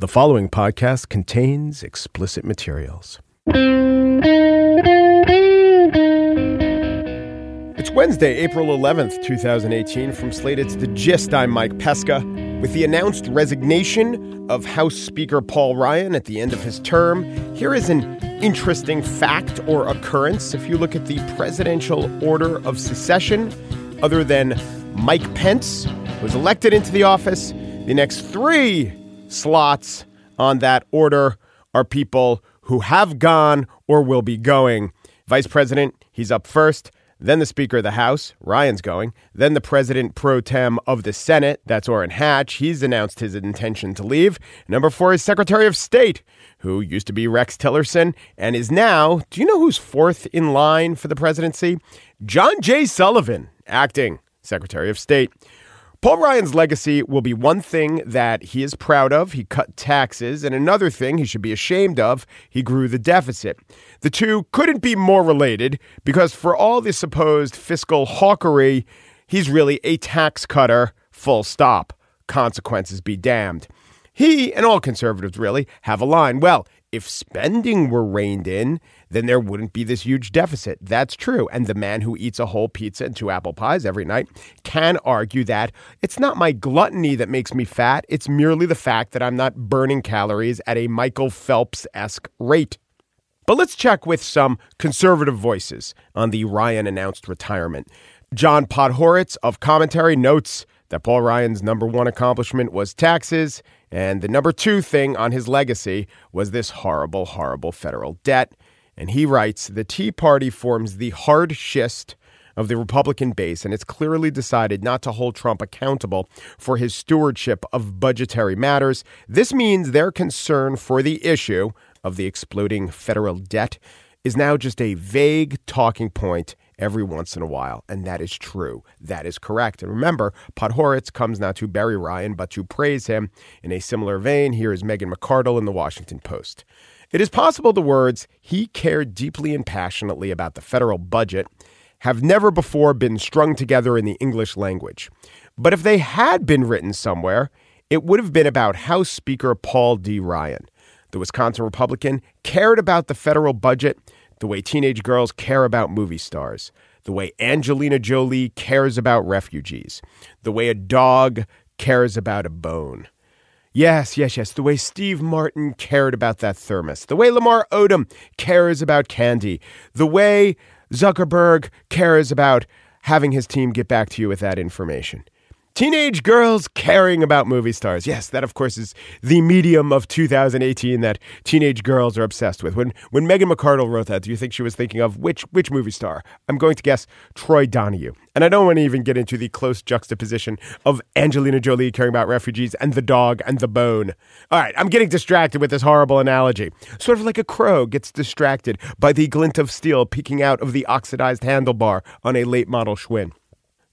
The following podcast contains explicit materials. It's Wednesday, April 11th, 2018. From Slate, it's The Gist. I'm Mike Pesca. With the announced resignation of House Speaker Paul Ryan at the end of his term, here is an interesting fact or occurrence. If you look at the presidential order of secession, other than Mike Pence, was elected into the office, the next three slots on that order are people who have gone or will be going. Vice President, he's up first. Then the Speaker of the House, Ryan's going. Then the President pro tem of the Senate, that's Orrin Hatch. He's announced his intention to leave. Number four is Secretary of State, who used to be Rex Tillerson and is now, do you know who's fourth in line for the presidency? John J. Sullivan, acting Secretary of State. Paul Ryan's legacy will be one thing that he is proud of. He cut taxes, and another thing he should be ashamed of. He grew the deficit. The two couldn't be more related because, for all the supposed fiscal hawkery, he's really a tax cutter, full stop. Consequences be damned. He and all conservatives really have a line. Well, if spending were reined in, then there wouldn't be this huge deficit. That's true. And the man who eats a whole pizza and two apple pies every night can argue that it's not my gluttony that makes me fat, it's merely the fact that I'm not burning calories at a Michael Phelps esque rate. But let's check with some conservative voices on the Ryan announced retirement. John Podhoretz of Commentary notes that Paul Ryan's number one accomplishment was taxes, and the number two thing on his legacy was this horrible, horrible federal debt. And he writes The Tea Party forms the hard schist of the Republican base, and it's clearly decided not to hold Trump accountable for his stewardship of budgetary matters. This means their concern for the issue of the exploding federal debt is now just a vague talking point every once in a while. And that is true. That is correct. And remember, Podhoretz comes not to bury Ryan, but to praise him. In a similar vein, here is Megan McArdle in the Washington Post. It is possible the words, he cared deeply and passionately about the federal budget, have never before been strung together in the English language. But if they had been written somewhere, it would have been about House Speaker Paul D. Ryan. The Wisconsin Republican cared about the federal budget the way teenage girls care about movie stars, the way Angelina Jolie cares about refugees, the way a dog cares about a bone. Yes, yes, yes. The way Steve Martin cared about that thermos. The way Lamar Odom cares about candy. The way Zuckerberg cares about having his team get back to you with that information. Teenage girls caring about movie stars. Yes, that of course is the medium of 2018 that teenage girls are obsessed with. When when Megan McArdle wrote that, do you think she was thinking of which which movie star? I'm going to guess Troy Donahue. And I don't want to even get into the close juxtaposition of Angelina Jolie caring about refugees and the dog and the bone. All right, I'm getting distracted with this horrible analogy. Sort of like a crow gets distracted by the glint of steel peeking out of the oxidized handlebar on a late model Schwinn.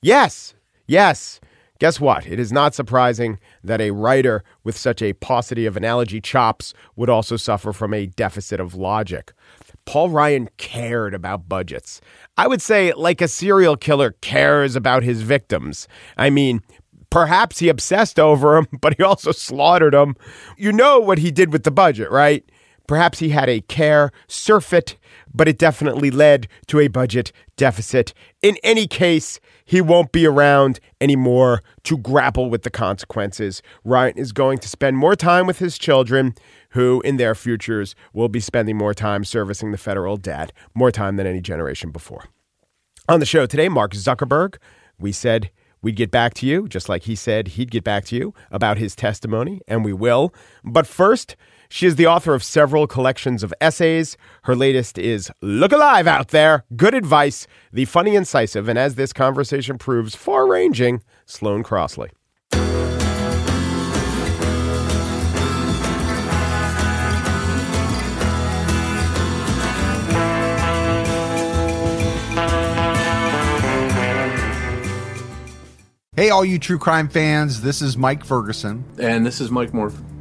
Yes, yes. Guess what? It is not surprising that a writer with such a paucity of analogy chops would also suffer from a deficit of logic. Paul Ryan cared about budgets. I would say, like a serial killer cares about his victims. I mean, perhaps he obsessed over them, but he also slaughtered them. You know what he did with the budget, right? Perhaps he had a care surfeit, but it definitely led to a budget deficit. In any case, he won't be around anymore to grapple with the consequences. Ryan is going to spend more time with his children, who in their futures will be spending more time servicing the federal debt, more time than any generation before. On the show today, Mark Zuckerberg. We said we'd get back to you, just like he said he'd get back to you about his testimony, and we will. But first, she is the author of several collections of essays. Her latest is Look Alive Out There Good Advice, the funny, incisive, and as this conversation proves, far ranging Sloane Crosley. Hey, all you true crime fans, this is Mike Ferguson. And this is Mike Morford.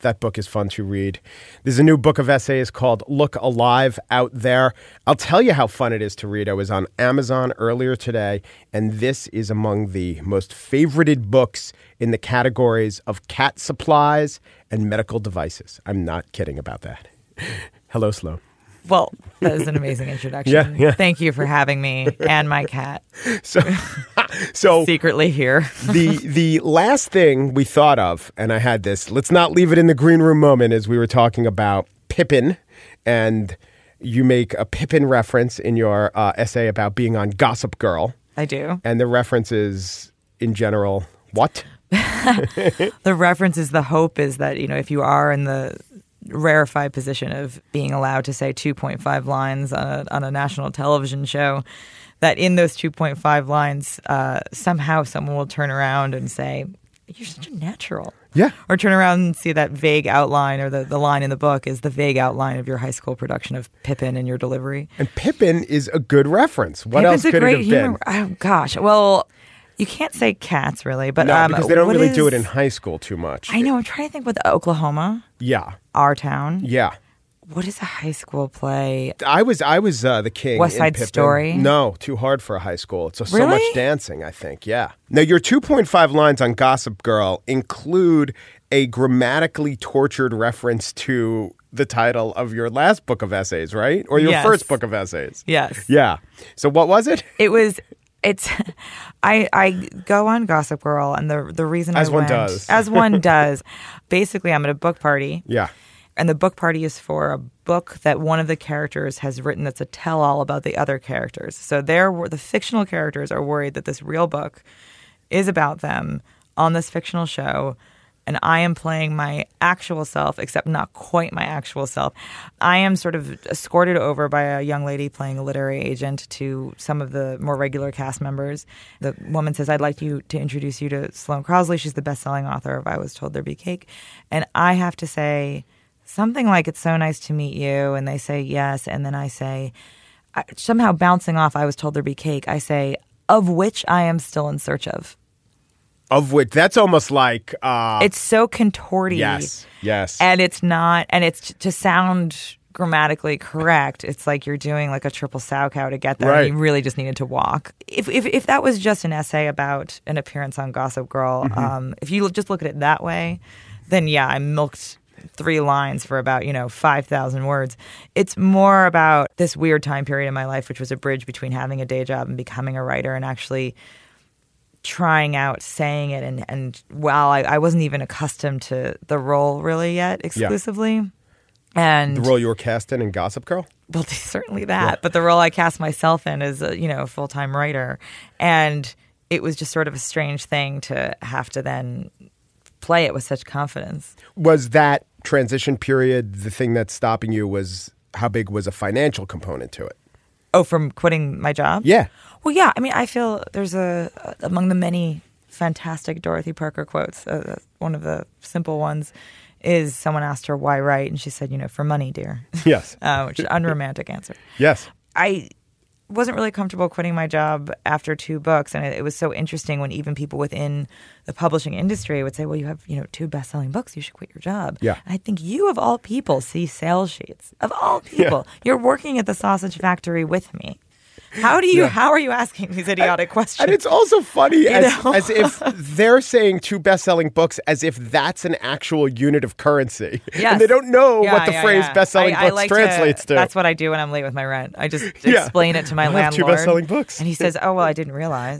that book is fun to read. There's a new book of essays called Look Alive out there. I'll tell you how fun it is to read. I was on Amazon earlier today, and this is among the most favorited books in the categories of cat supplies and medical devices. I'm not kidding about that. Hello, Sloane. Well, that is an amazing introduction. Yeah, yeah. Thank you for having me and my cat So, so secretly here. the the last thing we thought of, and I had this. Let's not leave it in the green room moment, as we were talking about Pippin, and you make a Pippin reference in your uh, essay about being on Gossip Girl, I do. and the reference is in general what? The reference is the hope is that, you know, if you are in the rarefied position of being allowed to say 2.5 lines on a, on a national television show, that in those 2.5 lines, uh, somehow someone will turn around and say, You're such a natural. Yeah. Or turn around and see that vague outline or the, the line in the book is the vague outline of your high school production of Pippin and your delivery. And Pippin is a good reference. What Pippin's else a could great it have been? Oh gosh, well, you can't say cats really, but No, um, because they don't really do it in high school too much. I know. I'm trying to think with Oklahoma, Yeah, our town. yeah. What is a high school play? I was I was uh, the king. West Side. Story? No, too hard for a high school. It's so much dancing. I think. Yeah. Now your two point five lines on Gossip Girl include a grammatically tortured reference to the title of your last book of essays, right? Or your Yes. first book of essays. Yes, Yeah. So what was it? it was. It's. I I go on Gossip Girl, and the the reason As I one went, does. as one does, basically, I'm at a book party. Yeah. And the book party is for a book that one of the characters has written that's a tell all about the other characters. So they're the fictional characters are worried that this real book is about them on this fictional show. And I am playing my actual self, except not quite my actual self. I am sort of escorted over by a young lady playing a literary agent to some of the more regular cast members. The woman says, I'd like you to introduce you to Sloane Crosley. She's the best selling author of I Was Told There'd Be Cake. And I have to say, something like it's so nice to meet you and they say yes and then i say somehow bouncing off i was told there'd be cake i say of which i am still in search of Of which that's almost like uh it's so contorty yes. Yes. and it's not and it's to sound grammatically correct it's like you're doing like a triple Salchow to get there Right. you really just needed to walk if, if, if that was just an essay about an appearance on gossip girl Mm-hmm. um, if you just look at it that way then yeah i milked three lines for about you know 5000 words it's more about this weird time period in my life which was a bridge between having a day job and becoming a writer and actually trying out saying it and and while I, I wasn't even accustomed to the role really yet exclusively and the role you were cast in in Gossip Girl? well certainly that but the role i cast myself in is a you know a full-time writer and it was just sort of a strange thing to have to then play it with such confidence Was that transition period the thing that's stopping you was how big was a financial component to it? oh from quitting my job Yeah. Well, yeah. I mean, I feel there's a among the many fantastic Dorothy Parker quotes. Uh, one of the simple ones is someone asked her why write, and she said, "You know, for money, dear," Yes. uh, which is an unromantic answer. Yes. I wasn't really comfortable quitting my job after two books, and it, it was so interesting when even people within the publishing industry would say, "Well, you have you know two best-selling books, you should quit your job." Yeah. And I think you of all people see sales sheets of all people. You're working at the sausage factory with me. How do you? Yeah. How are you asking these idiotic questions? And it's also funny as, as if they're saying two best-selling books as if that's an actual unit of currency, Yes. and they don't know Yeah, what the yeah, phrase best-selling I- I books like translates to. That's what I do when I'm late with my rent. I just explain it to my I have two landlord. best-selling books. And he says, "Oh well, I didn't realize."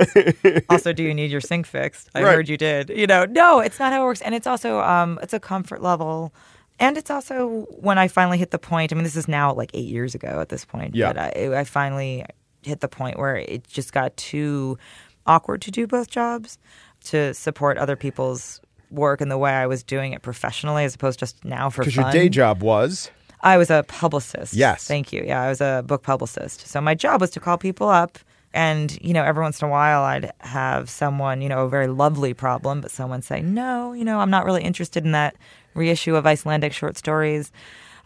also, do you need your sink fixed? I Right. heard you did. You know, no, it's not how it works. And it's also um, it's a comfort level. And it's also when I finally hit the point. I mean, this is now like eight years ago at this point. Yeah. But I, I finally hit the point where it just got too awkward to do both jobs, to support other people's work in the way I was doing it professionally, as opposed to just now for fun. Because your day job was I was a publicist. Yes. Thank you. Yeah, I was a book publicist. So my job was to call people up and, you know, every once in a while I'd have someone, you know, a very lovely problem, but someone say, no, you know, I'm not really interested in that reissue of Icelandic short stories.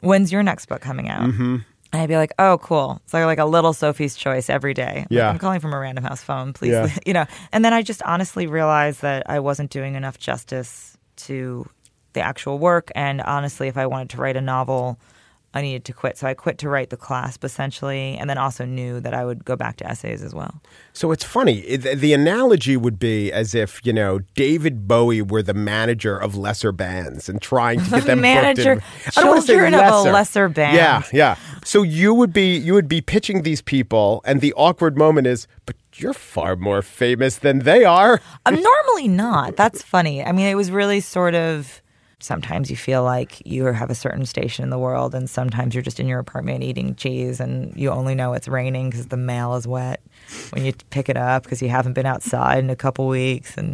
When's your next book coming out? Mm-hmm. And I'd be like, oh, cool. It's like, like a little Sophie's choice every day. Like, Yeah. I'm calling from a random house phone, please. Yeah. You know, and then I just honestly realized that I wasn't doing enough justice to the actual work. And honestly, if I wanted to write a novel, I needed to quit. So I quit to write the clasp essentially, and then also knew that I would go back to essays as well. So it's funny. The analogy would be as if you know David Bowie were the manager of lesser bands and trying to get them Manager- booked in. I don't wanna say children of a lesser band. Yeah, yeah. So you would be you would be pitching these people, and the awkward moment is, but you're far more famous than they are. I'm normally not. That's funny. I mean, it was really sort of. Sometimes you feel like you have a certain station in the world, and sometimes you're just in your apartment eating cheese, and you only know it's raining because the mail is wet when you pick it up because you haven't been outside in a couple weeks, and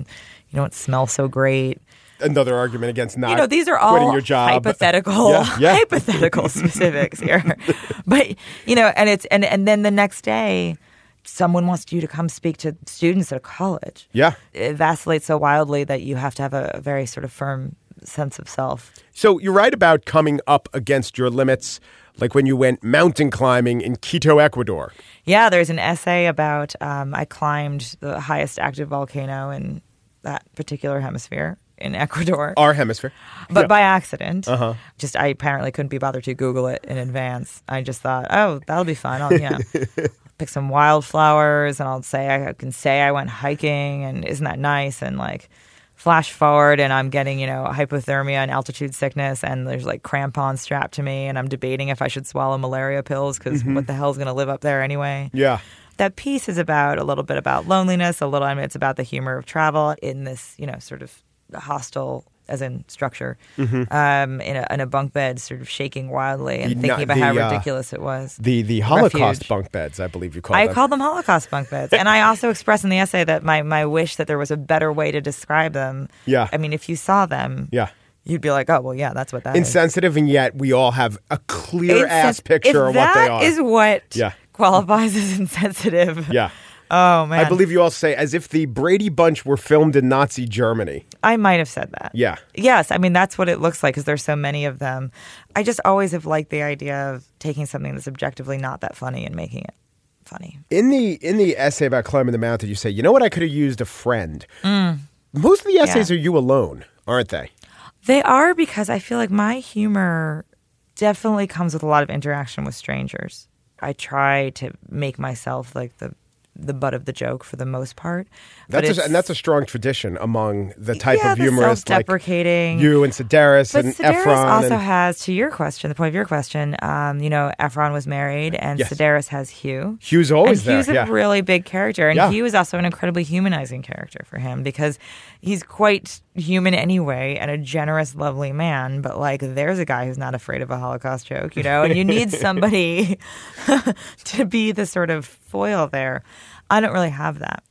you don't smell so great. Another argument against not you know, these are all your job. hypothetical, Yeah, yeah. hypothetical specifics here. But you know, and it's and and then the next day, someone wants you to come speak to students at a college. Yeah. it vacillates so wildly that you have to have a very sort of firm sense of self. So you're right about coming up against your limits, like when you went mountain climbing in Quito, Ecuador. Yeah, there's an essay about um, I climbed the highest active volcano in that particular hemisphere in Ecuador. Our hemisphere. but by accident. Uh-huh. Just I apparently couldn't be bothered to Google it in advance. I just thought, oh, that'll be fun. I'll, you know, pick some wildflowers, and I'll say I can say I went hiking, and isn't that nice? And like, flash forward, and I'm getting you know hypothermia and altitude sickness, and there's like crampons strapped to me, and I'm debating if I should swallow malaria pills because what the hell's gonna live up there anyway? Yeah. that piece is about a little bit about loneliness, a little, I mean, it's about the humor of travel in this, you know, sort of hostile, as in structure, um, in, a, in a bunk bed, sort of shaking wildly and The thinking about how the, uh, ridiculous it was. The the Holocaust Refuge. bunk beds, I believe you call I call them Holocaust bunk beds. and I also express in the essay that my, my wish that there was a better way to describe them. Yeah. I mean, if you saw them, yeah. you'd be like, oh, well, yeah, that's what that is. Insensitive, and yet we all have a clear ass picture of what they are. is what Yeah. qualifies as insensitive. yeah. Oh, man. I believe you all say as if the Brady Bunch were filmed in Nazi Germany. I might have said that. Yeah. Yes, I mean that's what it looks like because there's so many of them. I just always have liked the idea of taking something that's objectively not that funny and making it funny. In the in the essay about climbing the mountain, you say, you know what, I could have used a friend. Most of the essays Mm. Yeah. are you alone, aren't they? They are because I feel like my humor definitely comes with a lot of interaction with strangers. I try to make myself like the the butt of the joke for the most part. That's a, and that's a strong tradition among the type Yeah, of humorist like self-deprecating. you and Sedaris But and Sedaris Ephron. also and, has, to your question, the point of your question, um, you know, Ephron was married and Yes. Sedaris has Hugh. Hugh's always and Hugh's a yeah. really big character, and Yeah. he was also an incredibly humanizing character for him because he's quite human anyway and a generous, lovely man. But like, there's a guy who's not afraid of a Holocaust joke, you know, and you need somebody to be the sort of foil there. I don't really have that.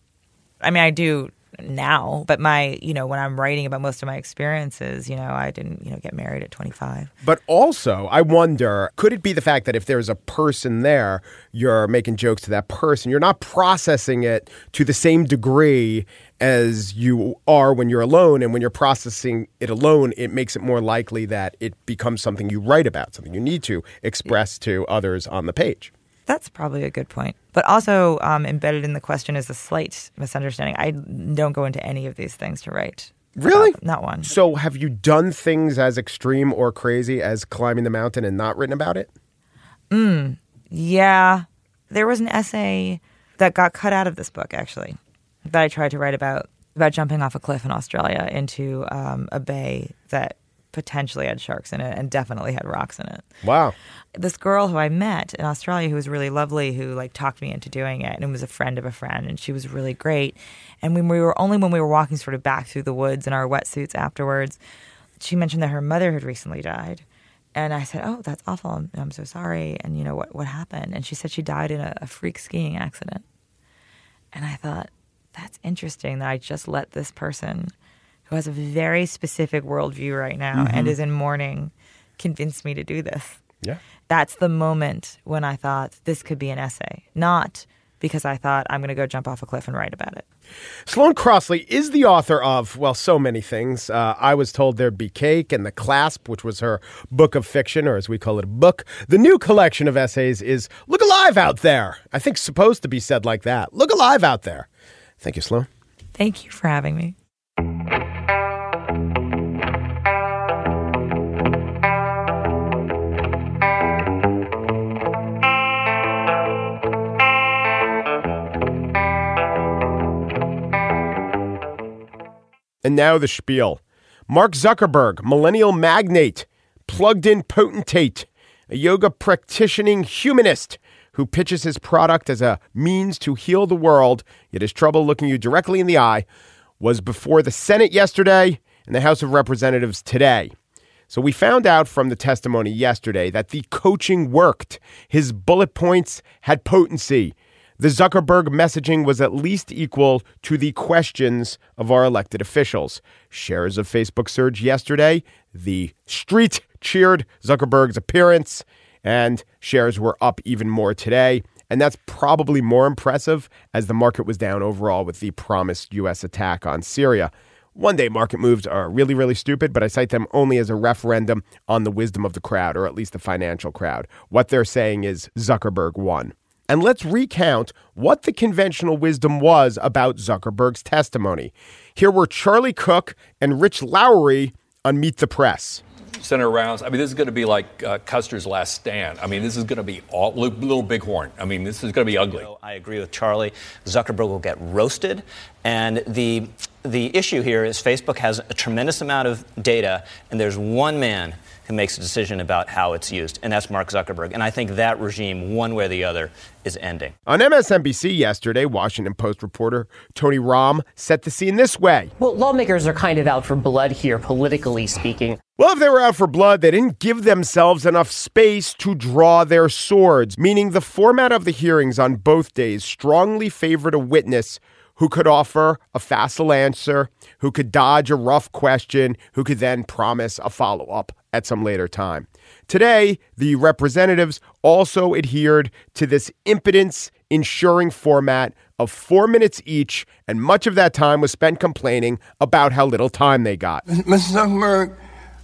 I mean, I do now, but my, you know, when I'm writing about most of my experiences, you know, I didn't, you know, get married at 25. But also, I wonder, could it be the fact that if there's a person there, you're making jokes to that person, you're not processing it to the same degree as you are when you're alone. And when you're processing it alone, it makes it more likely that it becomes something you write about, something you need to express to others on the page. That's probably a good point. But also um, embedded in the question is a slight misunderstanding. I don't go into any of these things to write. Really? about. Not one. So, have you done things as extreme or crazy as climbing the mountain and not written about it? Yeah. There was an essay that got cut out of this book, actually, that I tried to write about about jumping off a cliff in Australia into um, a bay that potentially had sharks in it and definitely had rocks in it. Wow. this girl who I met in Australia who was really lovely, who like talked me into doing it, and was a friend of a friend, and she was really great. And when we were only when we were walking sort of back through the woods in our wetsuits afterwards, she mentioned that her mother had recently died. And I said, "Oh, that's awful. I'm, I'm so sorry." And you know what what happened? And she said she died in a, a freak skiing accident. And I thought, that's interesting that I just let this person who has a very specific worldview right now and is in mourning convince me to do this. Yeah. That's the moment when I thought this could be an essay, not because I thought I'm going to go jump off a cliff and write about it. Sloane Crosley is the author of, well, so many things. Uh, I was told there'd be cake and The Clasp, which was her book of fiction, or as we call it, a book. The new collection of essays is Look Alive Out There. I think supposed to be said like that. Look alive out there. Thank you, Sloane. Thank you for having me. And now the spiel. Mark Zuckerberg, millennial magnate, plugged in potentate, a yoga practicing humanist who pitches his product as a means to heal the world, yet has trouble looking you directly in the eye, was before the Senate yesterday and the House of Representatives today. So we found out from the testimony yesterday that the coaching worked. His bullet points had potency. The Zuckerberg messaging was at least equal to the questions of our elected officials. Shares of Facebook surged yesterday. The street cheered Zuckerberg's appearance, and shares were up even more today. And that's probably more impressive as the market was down overall with the promised U.S. attack on Syria. One day market moves are really, really stupid, but I cite them only as a referendum on the wisdom of the crowd, or at least the financial crowd. What they're saying is Zuckerberg won. And let's recount what the conventional wisdom was about Zuckerberg's testimony. Here were Charlie Cook and Rich Lowry on Meet the Press. Senator Rounds, I mean, this is going to be like uh, Custer's last stand. I mean, this is going to be all little bighorn. I mean, this is going to be ugly. I agree with Charlie. Zuckerberg will get roasted, and the the issue here is Facebook has a tremendous amount of data, and there's one man who makes a decision about how it's used, and that's Mark Zuckerberg. And I think that regime, one way or the other, is ending. On MSNBC yesterday, Washington Post reporter Tony Romm set the scene this way. Well, lawmakers are kind of out for blood here, politically speaking. Well, if they were out for blood, they didn't give themselves enough space to draw their swords, meaning the format of the hearings on both days strongly favored a witness who could offer a facile answer, who could dodge a rough question, who could then promise a follow up at some later time. Today, the representatives also adhered to this impotence ensuring format of four minutes each, and much of that time was spent complaining about how little time they got. Mr. Zuckerberg,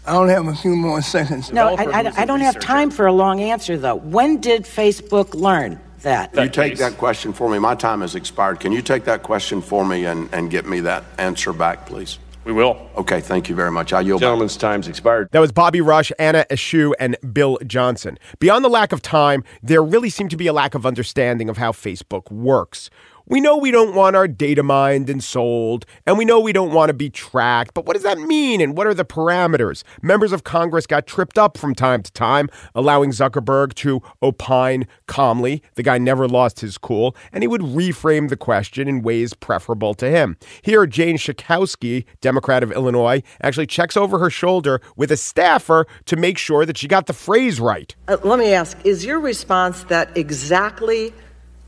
I only have a few more seconds. No, I, I, I don't have time for a long answer, though. When did Facebook learn that? You take that question for me. My time has expired. Can you take that question for me and, and get me that answer back, please? We will. Okay, thank you very much. I yield Gentleman's back. time's expired. That was Bobby Rush, Anna Eshoo, and Bill Johnson. Beyond the lack of time, there really seemed to be a lack of understanding of how Facebook works. We know we don't want our data mined and sold, and we know we don't want to be tracked, but what does that mean and what are the parameters? Members of Congress got tripped up from time to time, allowing Zuckerberg to opine calmly. The guy never lost his cool, and he would reframe the question in ways preferable to him. Here, Jane Schakowsky, Democrat of Illinois, actually checks over her shoulder with a staffer to make sure that she got the phrase right. Uh, let me ask Is your response that exactly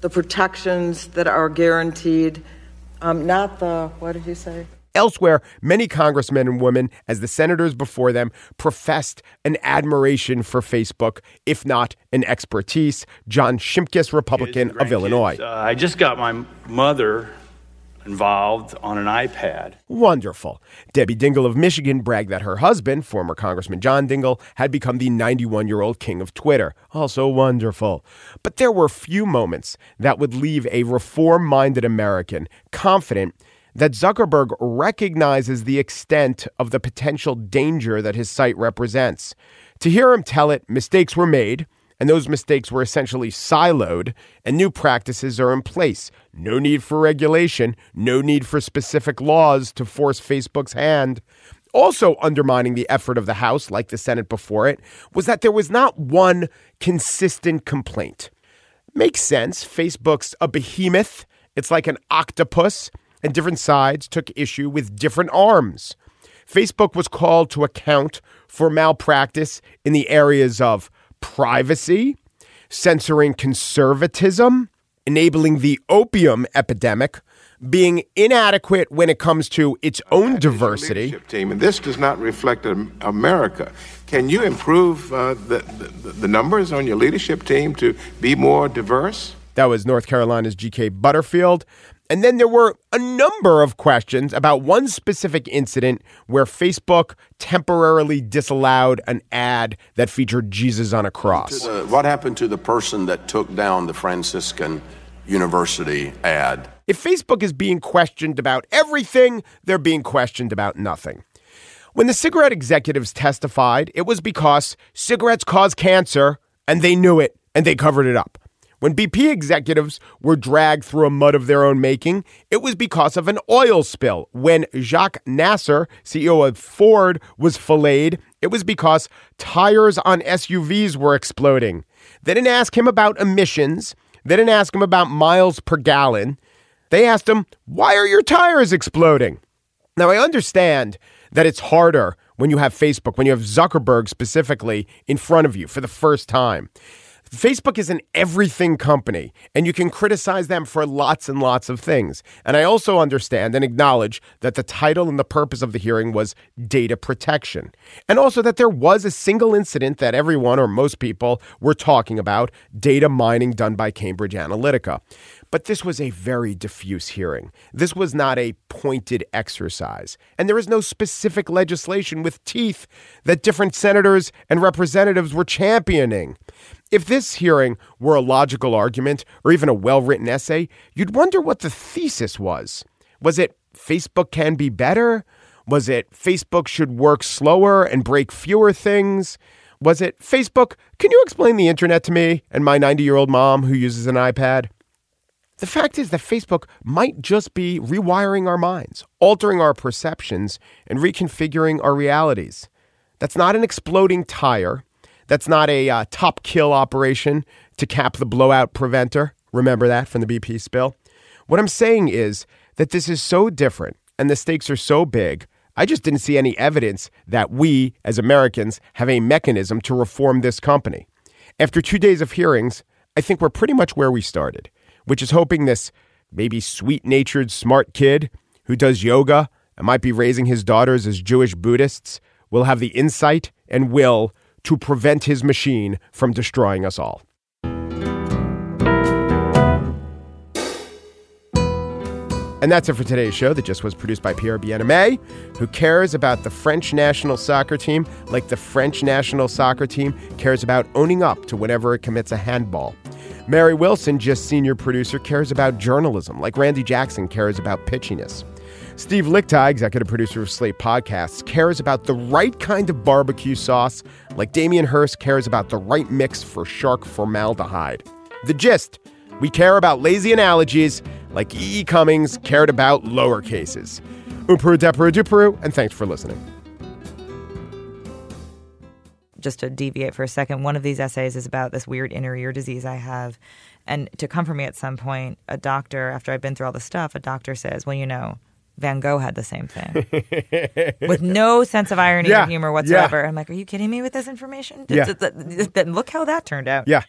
the protections that are guaranteed, um, not the, what did you say? Elsewhere, many congressmen and women, as the senators before them, professed an admiration for Facebook, if not an expertise. John Shimkus, Republican of Illinois. Uh, I just got my mother involved on an iPad. Wonderful. Debbie Dingell of Michigan bragged that her husband, former Congressman John Dingell, had become the 91 year old king of Twitter. Also wonderful. But there were few moments that would leave a reform minded American confident that Zuckerberg recognizes the extent of the potential danger that his site represents. To hear him tell it, mistakes were made and those mistakes were essentially siloed, and new practices are in place. No need for regulation, no need for specific laws to force Facebook's hand. Also, undermining the effort of the House, like the Senate before it, was that there was not one consistent complaint. Makes sense. Facebook's a behemoth, it's like an octopus, and different sides took issue with different arms. Facebook was called to account for malpractice in the areas of privacy, censoring conservatism, enabling the opium epidemic, being inadequate when it comes to its own diversity. Team, and this does not reflect America. Can you improve uh, the, the, the numbers on your leadership team to be more diverse? That was North Carolina's G.K. Butterfield. And then there were a number of questions about one specific incident where Facebook temporarily disallowed an ad that featured Jesus on a cross. The, what happened to the person that took down the Franciscan University ad? If Facebook is being questioned about everything, they're being questioned about nothing. When the cigarette executives testified, it was because cigarettes cause cancer and they knew it and they covered it up. When BP executives were dragged through a mud of their own making, it was because of an oil spill. When Jacques Nasser, CEO of Ford, was filleted, it was because tires on SUVs were exploding. They didn't ask him about emissions. They didn't ask him about miles per gallon. They asked him, Why are your tires exploding? Now, I understand that it's harder when you have Facebook, when you have Zuckerberg specifically in front of you for the first time. Facebook is an everything company, and you can criticize them for lots and lots of things. And I also understand and acknowledge that the title and the purpose of the hearing was data protection. And also that there was a single incident that everyone or most people were talking about data mining done by Cambridge Analytica. But this was a very diffuse hearing. This was not a pointed exercise. And there is no specific legislation with teeth that different senators and representatives were championing. If this hearing were a logical argument or even a well written essay, you'd wonder what the thesis was. Was it Facebook can be better? Was it Facebook should work slower and break fewer things? Was it Facebook, can you explain the internet to me and my 90 year old mom who uses an iPad? The fact is that Facebook might just be rewiring our minds, altering our perceptions, and reconfiguring our realities. That's not an exploding tire. That's not a uh, top kill operation to cap the blowout preventer. Remember that from the BP spill? What I'm saying is that this is so different and the stakes are so big. I just didn't see any evidence that we, as Americans, have a mechanism to reform this company. After two days of hearings, I think we're pretty much where we started which is hoping this maybe sweet natured, smart kid who does yoga and might be raising his daughters as Jewish Buddhists will have the insight and will to prevent his machine from destroying us all. And that's it for today's show that just was produced by Pierre Bienaimé, who cares about the French national soccer team like the French national soccer team cares about owning up to whenever it commits a handball. Mary Wilson, just senior producer, cares about journalism, like Randy Jackson cares about pitchiness. Steve Lickteig, executive producer of Slate Podcasts, cares about the right kind of barbecue sauce, like Damien Hirst cares about the right mix for shark formaldehyde. The gist we care about lazy analogies, like E. E. Cummings cared about lower cases. Umperu, deperu, duperu, and thanks for listening just to deviate for a second, one of these essays is about this weird inner ear disease I have. And to come for me at some point, a doctor, after I've been through all the stuff, a doctor says, Well, you know, Van Gogh had the same thing with no sense of irony yeah, or humor whatsoever. Yeah. I'm like, Are you kidding me with this information? Yeah. Then look how that turned out. Yeah.